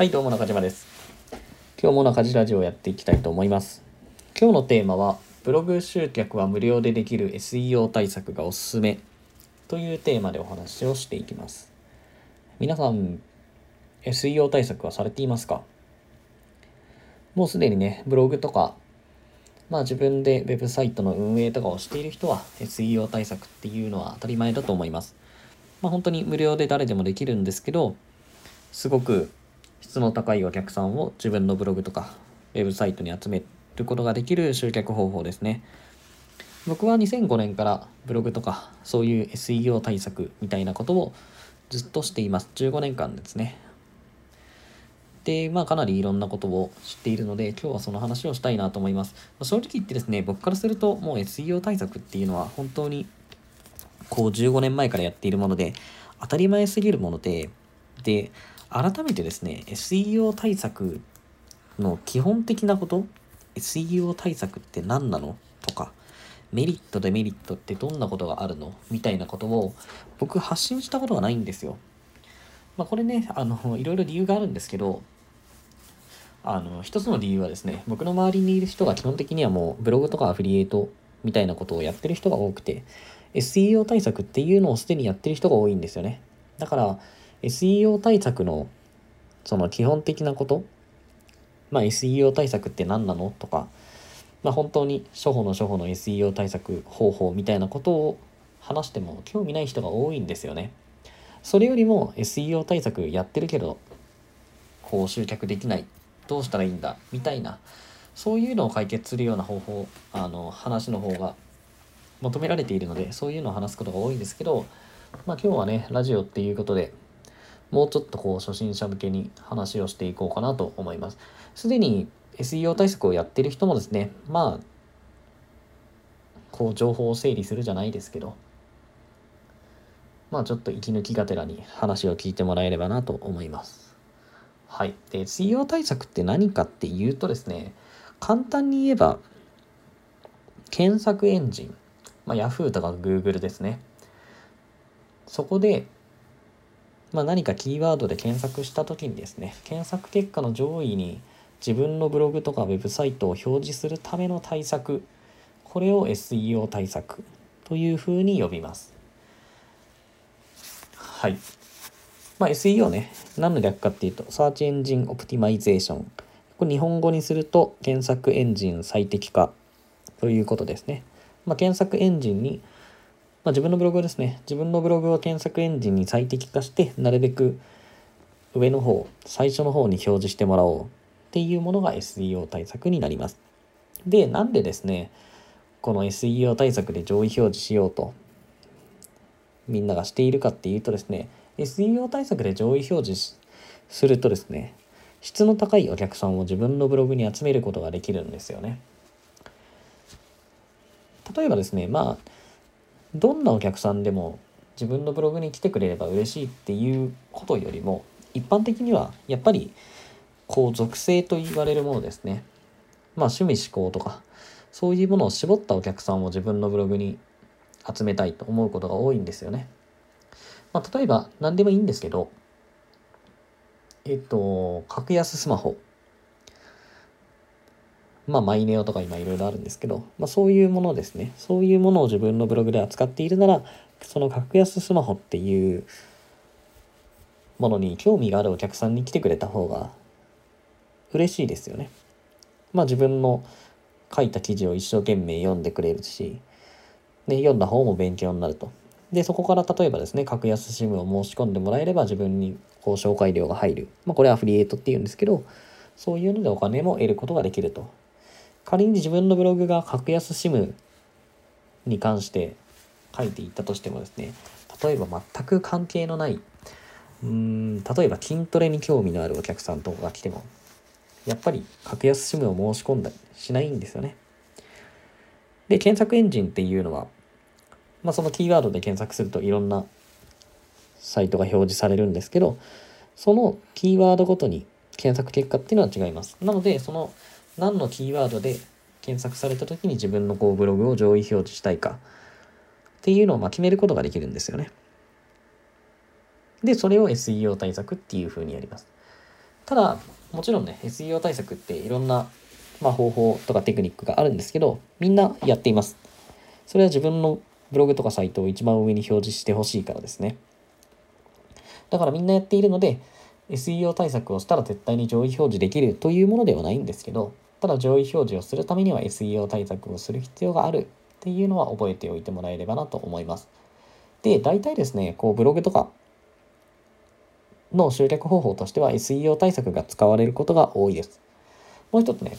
はい、どうも中島です。今日も中島ラジオをやっていきたいと思います。今日のテーマは、ブログ集客は無料でできる SEO 対策がおすすめというテーマでお話をしていきます。皆さん、SEO 対策はされていますか？もうすでにね、ブログとか、まあ自分でウェブサイトの運営とかをしている人は SEO 対策っていうのは当たり前だと思います。まあ本当に無料で誰でもできるんですけど、すごく質の高いお客さんを自分のブログとかウェブサイトに集めることができる集客方法ですね。僕は2005年からブログとかそういう SEO 対策みたいなことをずっとしています。15年間ですね。で、まあかなりいろんなことを知っているので、今日はその話をしたいなと思います。ま正直言ってですね、僕からするともう SEO 対策っていうのは本当にこう15年前からやっているもので、当たり前すぎるもので、で、改めてですね、SEO 対策の基本的なこと SEO 対策って何なのとか、メリットデメリットってどんなことがあるのみたいなことを僕発信したことがないんですよ。まあこれね、あの、いろいろ理由があるんですけど、あの、一つの理由はですね、僕の周りにいる人が基本的にはもうブログとかアフィリエイトみたいなことをやってる人が多くて、SEO 対策っていうのをすでにやってる人が多いんですよね。だから、SEO 対策のその基本的なこと、まあ SEO 対策って何なの？とか、まあ本当に初歩の初歩の SEO 対策方法みたいなことを話しても興味ない人が多いんですよね。それよりも SEO 対策やってるけど、こう集客できない、どうしたらいいんだ、みたいな、そういうのを解決するような方法、あの、話の方が求められているので、そういうのを話すことが多いんですけど、まあ今日はね、ラジオっていうことで、もうちょっとこう初心者向けに話をしていこうかなと思います。すでに SEO 対策をやってる人もですね、まあ、こう情報を整理するじゃないですけど、まあちょっと息抜きがてらに話を聞いてもらえればなと思います。はい。で、SEO 対策って何かっていうとですね、簡単に言えば、検索エンジン、まあ Yahoo とか Google ですね。そこで、まあ、何かキーワードで検索した時にですね検索結果の上位に自分のブログとかウェブサイトを表示するための対策これを SEO 対策というふうに呼びます。はい。まあ SEO ね何の略かっていうと Search Engine Optimization これ日本語にすると検索エンジン最適化ということですね、まあ、検索エンジンにまあ、自分のブログですね。自分のブログを検索エンジンに最適化して、なるべく上の方、最初の方に表示してもらおうっていうものが SEO 対策になります。で、なんでですね、この SEO 対策で上位表示しようと、みんながしているかっていうとですね、SEO 対策で上位表示するとですね、質の高いお客さんを自分のブログに集めることができるんですよね。例えばですね、まあ、どんなお客さんでも自分のブログに来てくれれば嬉しいっていうことよりも一般的にはやっぱりこう属性と言われるものですね。まあ趣味思考とかそういうものを絞ったお客さんを自分のブログに集めたいと思うことが多いんですよね。まあ例えば何でもいいんですけどえっと格安スマホ。まあ、マイネオとか今いろいろあるんですけど、まあ、そういうものですね。そういうものを自分のブログで扱っているなら、その格安スマホっていうものに興味があるお客さんに来てくれた方が嬉しいですよね。まあ自分の書いた記事を一生懸命読んでくれるし、ね、読んだ方も勉強になると。で、そこから例えばですね、格安 SIM を申し込んでもらえれば自分にこう紹介料が入る。まあこれはアフリエイトっていうんですけど、そういうのでお金も得ることができると。仮に自分のブログが格安 SIM に関して書いていったとしてもですね、例えば全く関係のない、うーん、例えば筋トレに興味のあるお客さんとかが来ても、やっぱり格安 SIM を申し込んだりしないんですよね。で、検索エンジンっていうのは、まあそのキーワードで検索するといろんなサイトが表示されるんですけど、そのキーワードごとに検索結果っていうのは違います。なので、その何のキーワードで検索された時に自分のこうブログを上位表示したいかっていうのをま決めることができるんですよね。で、それを SEO 対策っていう風にやります。ただ、もちろんね、SEO 対策っていろんな、まあ、方法とかテクニックがあるんですけど、みんなやっています。それは自分のブログとかサイトを一番上に表示してほしいからですね。だからみんなやっているので、SEO 対策をしたら絶対に上位表示できるというものではないんですけど、ただ上位表示をするためには SEO 対策をする必要があるっていうのは覚えておいてもらえればなと思います。で、大体ですね、こうブログとかの集客方法としては SEO 対策が使われることが多いです。もう一つね、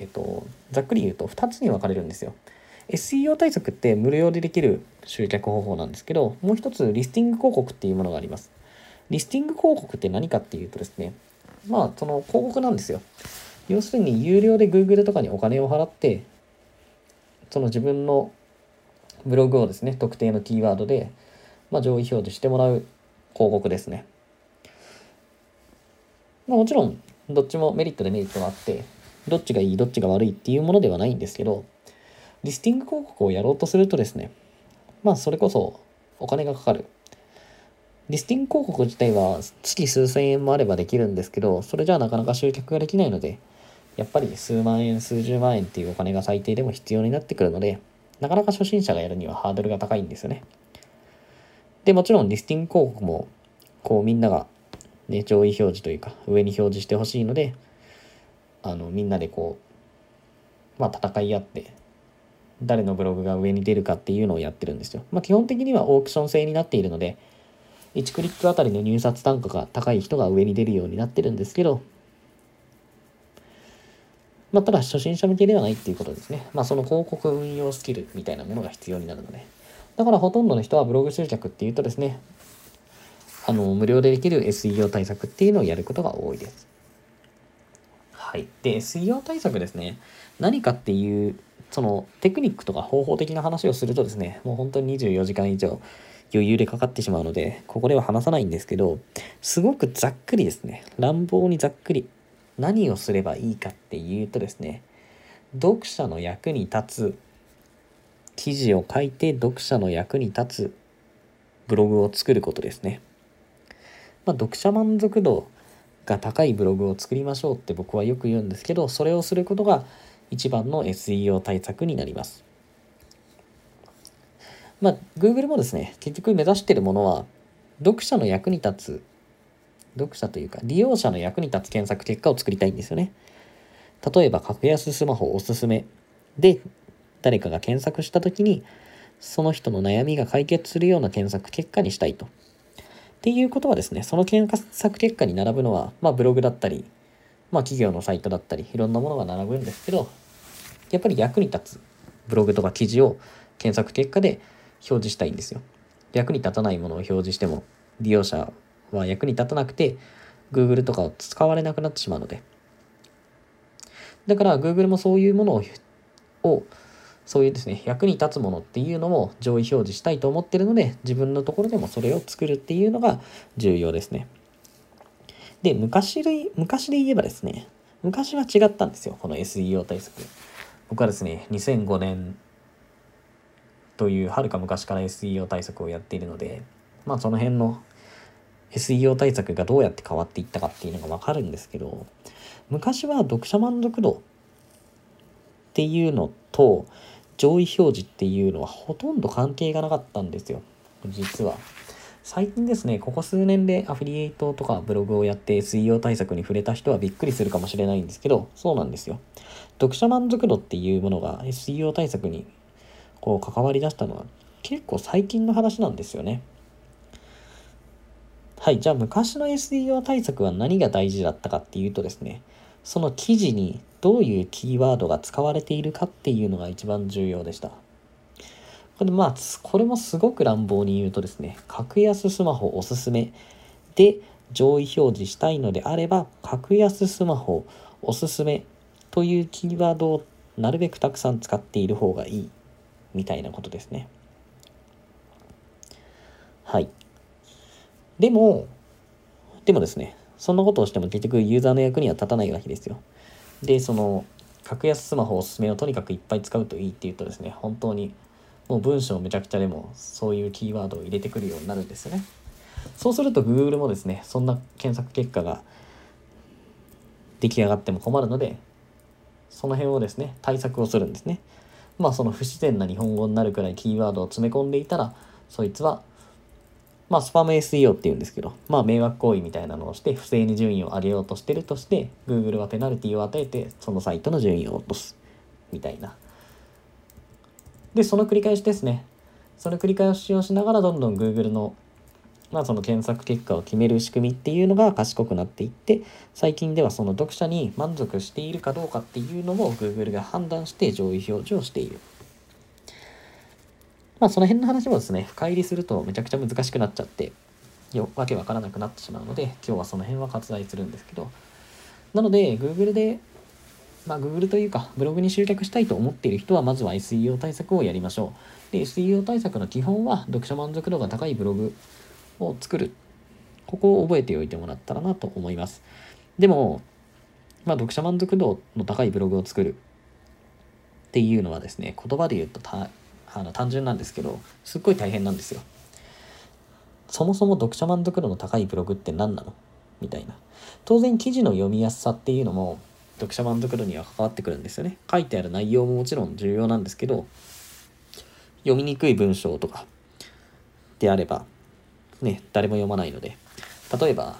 えっ、と、ざっくり言うと2つに分かれるんですよ。SEO 対策って無料でできる集客方法なんですけど、もう一つリスティング広告っていうものがあります。リスティング広告って何かっていうとですね、まあ、その広告なんですよ。要するに、有料で Google とかにお金を払って、その自分のブログをですね、特定のキーワードで、まあ、上位表示してもらう広告ですね。まあ、もちろん、どっちもメリットデメリットがあって、どっちがいい、どっちが悪いっていうものではないんですけど、リスティング広告をやろうとするとですね、まあ、それこそお金がかかる。リスティング広告自体は月数千円もあればできるんですけど、それじゃあなかなか集客ができないので、やっぱり数万円、数十万円っていうお金が最低でも必要になってくるので、なかなか初心者がやるにはハードルが高いんですよね。で、もちろんリスティング広告も、こうみんなが、ね、上位表示というか、上に表示してほしいので、あの、みんなでこう、まあ戦い合って、誰のブログが上に出るかっていうのをやってるんですよ。まあ基本的にはオークション制になっているので、1クリックあたりの入札単価が高い人が上に出るようになってるんですけど、まあ、ただ初心者向けではないっていうことですね。まあ、その広告運用スキルみたいなものが必要になるので。だからほとんどの人はブログ集客っていうとですね、あの、無料でできる SEO 対策っていうのをやることが多いです。はい。で、SEO 対策ですね。何かっていう、そのテクニックとか方法的な話をするとですね、もう本当に24時間以上余裕でかかってしまうので、ここでは話さないんですけど、すごくざっくりですね。乱暴にざっくり。何をすればいいかっていうとですね、読者の役に立つ記事を書いて読者の役に立つブログを作ることですね。まあ、読者満足度が高いブログを作りましょうって僕はよく言うんですけど、それをすることが一番の SEO 対策になります。まあ、Google もですね、結局目指しているものは、読者の役に立つ、読者というか、利用者の役に立つ検索結果を作りたいんですよね。例えば、格安スマホおすすめで、誰かが検索したときに、その人の悩みが解決するような検索結果にしたいと。っていうことはですね、その検索結果に並ぶのは、まあ、ブログだったり、まあ、企業のサイトだったり、いろんなものが並ぶんですけど、やっぱり役に立つブログとか記事を検索結果で表示したいんですよ。役に立たないものを表示しても利用者は役に立たなくて Google とかを使われなくなってしまうので。だから Google もそういうものををそういうですね役に立つものっていうのを上位表示したいと思ってるので自分のところでもそれを作るっていうのが重要ですね。で昔で昔で言えばですね昔は違ったんですよこの SEO 対策。僕はですね2005年というはるか昔から SEO 対策をやっているので、まあその辺の SEO 対策がどうやって変わっていったかっていうのがわかるんですけど、昔は読者満足度っていうのと上位表示っていうのはほとんど関係がなかったんですよ。実は。最近ですね、ここ数年でアフィリエイトとかブログをやって SEO 対策に触れた人はびっくりするかもしれないんですけど、そうなんですよ。読者満足度っていうものが SEO 対策にこう関わりだしたのは結構最近の話なんですよね。はい、じゃあ昔の SEO 対策は何が大事だったかっていうとですね、その記事にどういうキーワードが使われているかっていうのが一番重要でした。これまあ、これもすごく乱暴に言うとですね、格安スマホおすすめで上位表示したいのであれば、格安スマホおすすめというキーワードをなるべくたくさん使っている方がいいみたいなことですね。はい。でも、でもですね、そんなことをしても結局ユーザーの役には立たないわけですよ。で、その、格安スマホおすすめをとにかくいっぱい使うといいっていうとですね、本当にもう文章めちゃくちゃでもそういうキーワードを入れてくるようになるんですよね。そうすると Google もですね、そんな検索結果が出来上がっても困るので、その辺をですね、対策をするんですね。まあその不自然な日本語になるくらいキーワードを詰め込んでいたら、そいつは、まあスパム SEO って言うんですけど、まあ迷惑行為みたいなのをして不正に順位を上げようとしてるとして、Google はペナルティを与えて、そのサイトの順位を落とす。みたいな。で、その繰り返しですね。その繰り返しをしながらどんどん Google のまあ、その検索結果を決める仕組みっていうのが賢くなっていって最近ではその読者に満足しているかどうかっていうのも Google が判断して上位表示をしている。まあその辺の話もですね深入りするとめちゃくちゃ難しくなっちゃってよわけわからなくなってしまうので今日はその辺は割愛するんですけどなので Google でまあ Google というかブログに集客したいと思っている人はまずは SEO 対策をやりましょう。で SEO 対策の基本は読者満足度が高いブログを作る。ここを覚えておいてもらったらなと思います。でも、まあ、読者満足度の高いブログを作るっていうのはですね、言葉で言うとたあの単純なんですけど、すっごい大変なんですよ。そもそも読者満足度の高いブログって何なの？みたいな。当然記事の読みやすさっていうのも読者満足度には関わってくるんですよね。書いてある内容ももちろん重要なんですけど、読みにくい文章とかであれば、ね、誰も読まないので。例えば、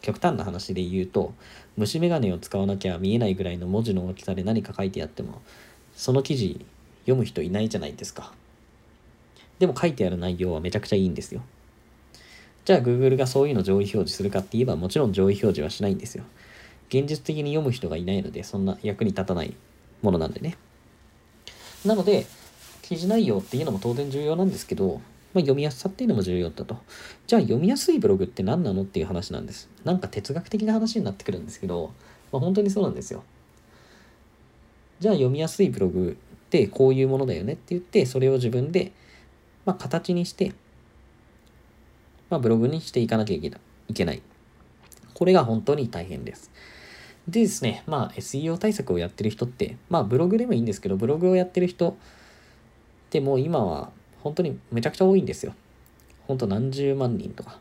極端な話で言うと、虫眼鏡を使わなきゃ見えないぐらいの文字の大きさで何か書いてあっても、その記事読む人いないじゃないですか。でも書いてある内容はめちゃくちゃいいんですよ。じゃあ Google がそういうの上位表示するかって言えばもちろん上位表示はしないんですよ。現実的に読む人がいないのでそんな役に立たないものなんでね。なので、記事内容っていうのも当然重要なんですけど、まあ、読みやすさっていうのも重要だと。じゃあ読みやすいブログって何なのっていう話なんです。なんか哲学的な話になってくるんですけど、まあ、本当にそうなんですよ。じゃあ読みやすいブログってこういうものだよねって言って、それを自分で、まあ、形にして、まあ、ブログにしていかなきゃいけない。これが本当に大変です。でですね、まあ SEO 対策をやってる人って、まあブログでもいいんですけど、ブログをやってる人っても今は本当にめちゃくちゃ多いんですよ。本当何十万人とか。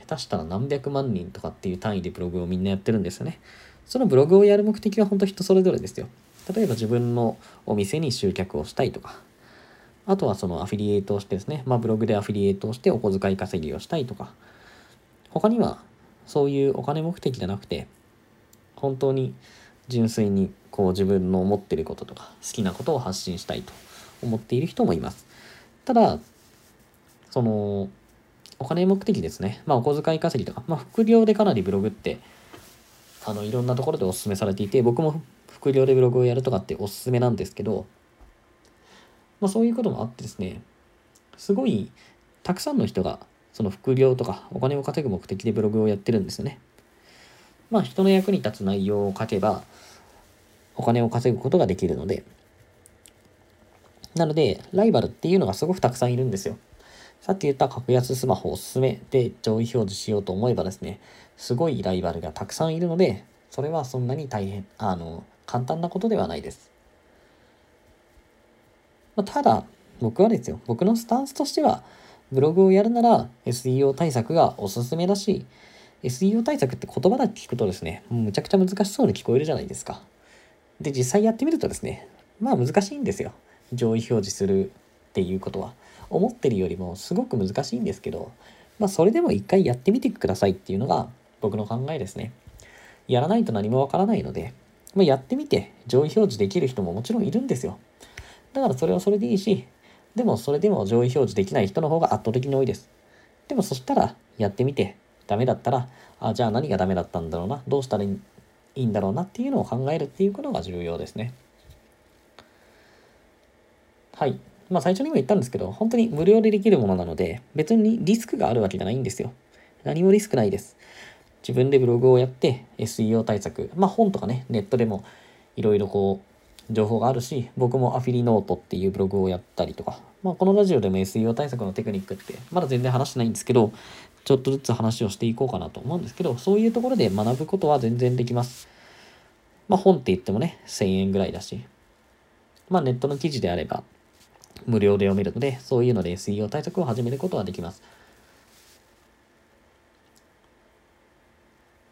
下手したら何百万人とかっていう単位でブログをみんなやってるんですよね。そのブログをやる目的は本当人それぞれですよ。例えば自分のお店に集客をしたいとか、あとはそのアフィリエイトをしてですね、まあブログでアフィリエイトをしてお小遣い稼ぎをしたいとか、他にはそういうお金目的じゃなくて、本当に純粋にこう自分の思ってることとか好きなことを発信したいと思っている人もいます。ただ、その、お金目的ですね。まあ、お小遣い稼ぎとか、まあ、副業でかなりブログって、あの、いろんなところでお勧めされていて、僕も副業でブログをやるとかっておすすめなんですけど、まあ、そういうこともあってですね、すごい、たくさんの人が、その副業とかお金を稼ぐ目的でブログをやってるんですよね。まあ、人の役に立つ内容を書けば、お金を稼ぐことができるので、なので、ライバルっていうのがすごくたくさんいるんですよ。さっき言った格安スマホおすすめで上位表示しようと思えばですね、すごいライバルがたくさんいるので、それはそんなに大変、あの、簡単なことではないです。まあ、ただ、僕はですよ、僕のスタンスとしては、ブログをやるなら SEO 対策がおすすめだし、SEO 対策って言葉だけ聞くとですね、むちゃくちゃ難しそうに聞こえるじゃないですか。で、実際やってみるとですね、まあ難しいんですよ。上位表示するっていうことは思ってるよりもすごく難しいんですけど、まあ、それでも一回やってみてくださいっていうのが僕の考えですね。やらないと何もわからないので、まあ、やってみて上位表示できる人ももちろんいるんですよ。だからそれはそれでいいし、でもそれでも上位表示できない人の方が圧倒的に多いです。でもそしたらやってみてダメだったら、あ、じゃあ何がダメだったんだろうな、どうしたらいいんだろうなっていうのを考えるっていうことが重要ですね。はい。まあ最初にも言ったんですけど、本当に無料でできるものなので、別にリスクがあるわけじゃないんですよ。何もリスクないです。自分でブログをやって SEO 対策、まあ本とかね、ネットでもいろいろこう、情報があるし、僕もアフィリノートっていうブログをやったりとか、まあこのラジオでも SEO 対策のテクニックってまだ全然話してないんですけど、ちょっとずつ話をしていこうかなと思うんですけど、そういうところで学ぶことは全然できます。まあ本って言ってもね、1000円ぐらいだし、まあネットの記事であれば、無料で読めるので、そういうので SEO 対策を始めることはできます。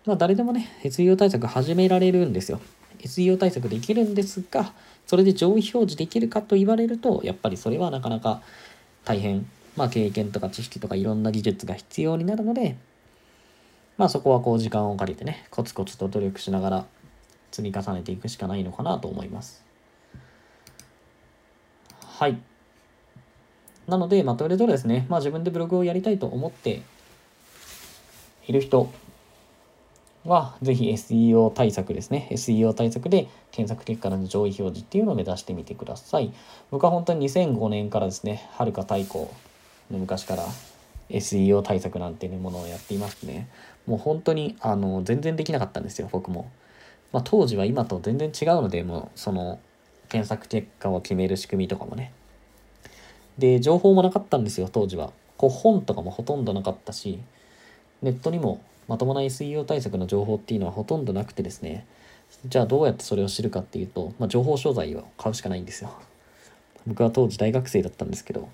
まあ誰でもね、SEO 対策始められるんですよ。SEO 対策できるんですが、それで上位表示できるかと言われると、やっぱりそれはなかなか大変、まあ経験とか知識とかいろんな技術が必要になるので、まあそこはこう時間を借りてね、コツコツと努力しながら積み重ねていくしかないのかなと思います。はい。なので、まあ、とりあえずですね、まあ、自分でブログをやりたいと思っている人は、ぜひ SEO 対策ですね。SEO 対策で検索結果の上位表示っていうのを目指してみてください。僕は本当に2005年からですね、はるか太古の昔から SEO 対策なんていうものをやっていますね。もう本当にあの全然できなかったんですよ、僕も。まあ、当時は今と全然違うので、もうその検索結果を決める仕組みとかもね。で、情報もなかったんですよ、当時は。こう本とかもほとんどなかったし、ネットにもまともな SEO 対策の情報っていうのはほとんどなくてですね、じゃあどうやってそれを知るかっていうと、まあ、情報商材を買うしかないんですよ。僕は当時大学生だったんですけど、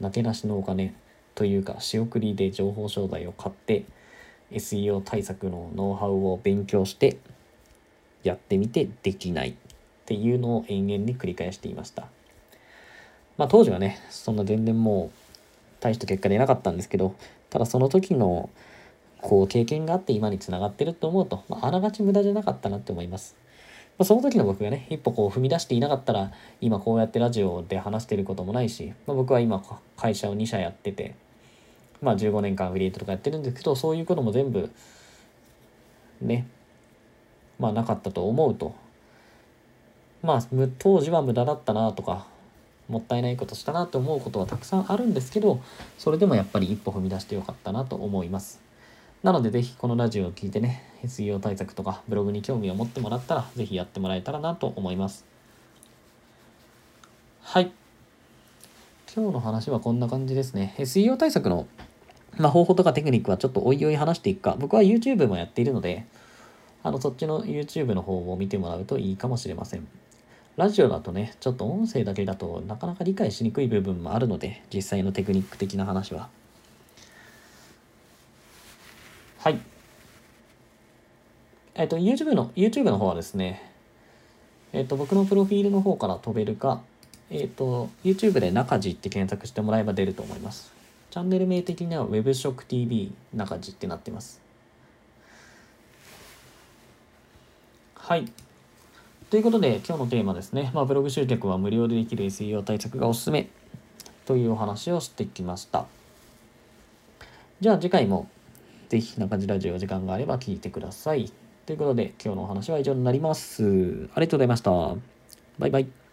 なけなしのお金というか仕送りで情報商材を買って SEO 対策のノウハウを勉強してやってみてできないっていうのを延々に繰り返していました。まあ当時はね、そんな全然もう大した結果出なかったんですけど、ただその時のこう経験があって今につながってると思うと、まあ、あながち無駄じゃなかったなって思います。まあ、その時の僕がね、一歩こう踏み出していなかったら、今こうやってラジオで話してることもないし、まあ、僕は今会社を2社やってて、まあ15年間アフィリエイトとかやってるんですけど、そういうことも全部、ね、まあなかったと思うと、まあ当時は無駄だったなとか、もったいないことしたなと思うことはたくさんあるんですけど、それでもやっぱり一歩踏み出してよかったなと思います。なのでぜひこのラジオを聞いてね、SEO 対策とかブログに興味を持ってもらったら、ぜひやってもらえたらなと思います。はい。今日の話はこんな感じですね。SEO 対策の、まあ、方法とかテクニックはちょっとおいおい話していくか。僕は YouTube もやっているので、あの、そっちの YouTube の方を見てもらうといいかもしれません。ラジオだとね、ちょっと音声だけだとなかなか理解しにくい部分もあるので、実際のテクニック的な話は。はい。えっ、と、YouTube の、YouTube の方はですね、えっ、と、僕のプロフィールの方から飛べるか、えっ、と、YouTube で中地って検索してもらえば出ると思います。チャンネル名的には WebShockTV 中地ってなってます。はい。ということで、今日のテーマですね。まあ、ブログ集客は無料でできる SEO 対策がおすすめというお話をしてきました。じゃあ次回もぜひ中地ラジオ時間があれば聞いてください。ということで今日のお話は以上になります。ありがとうございました。バイバイ。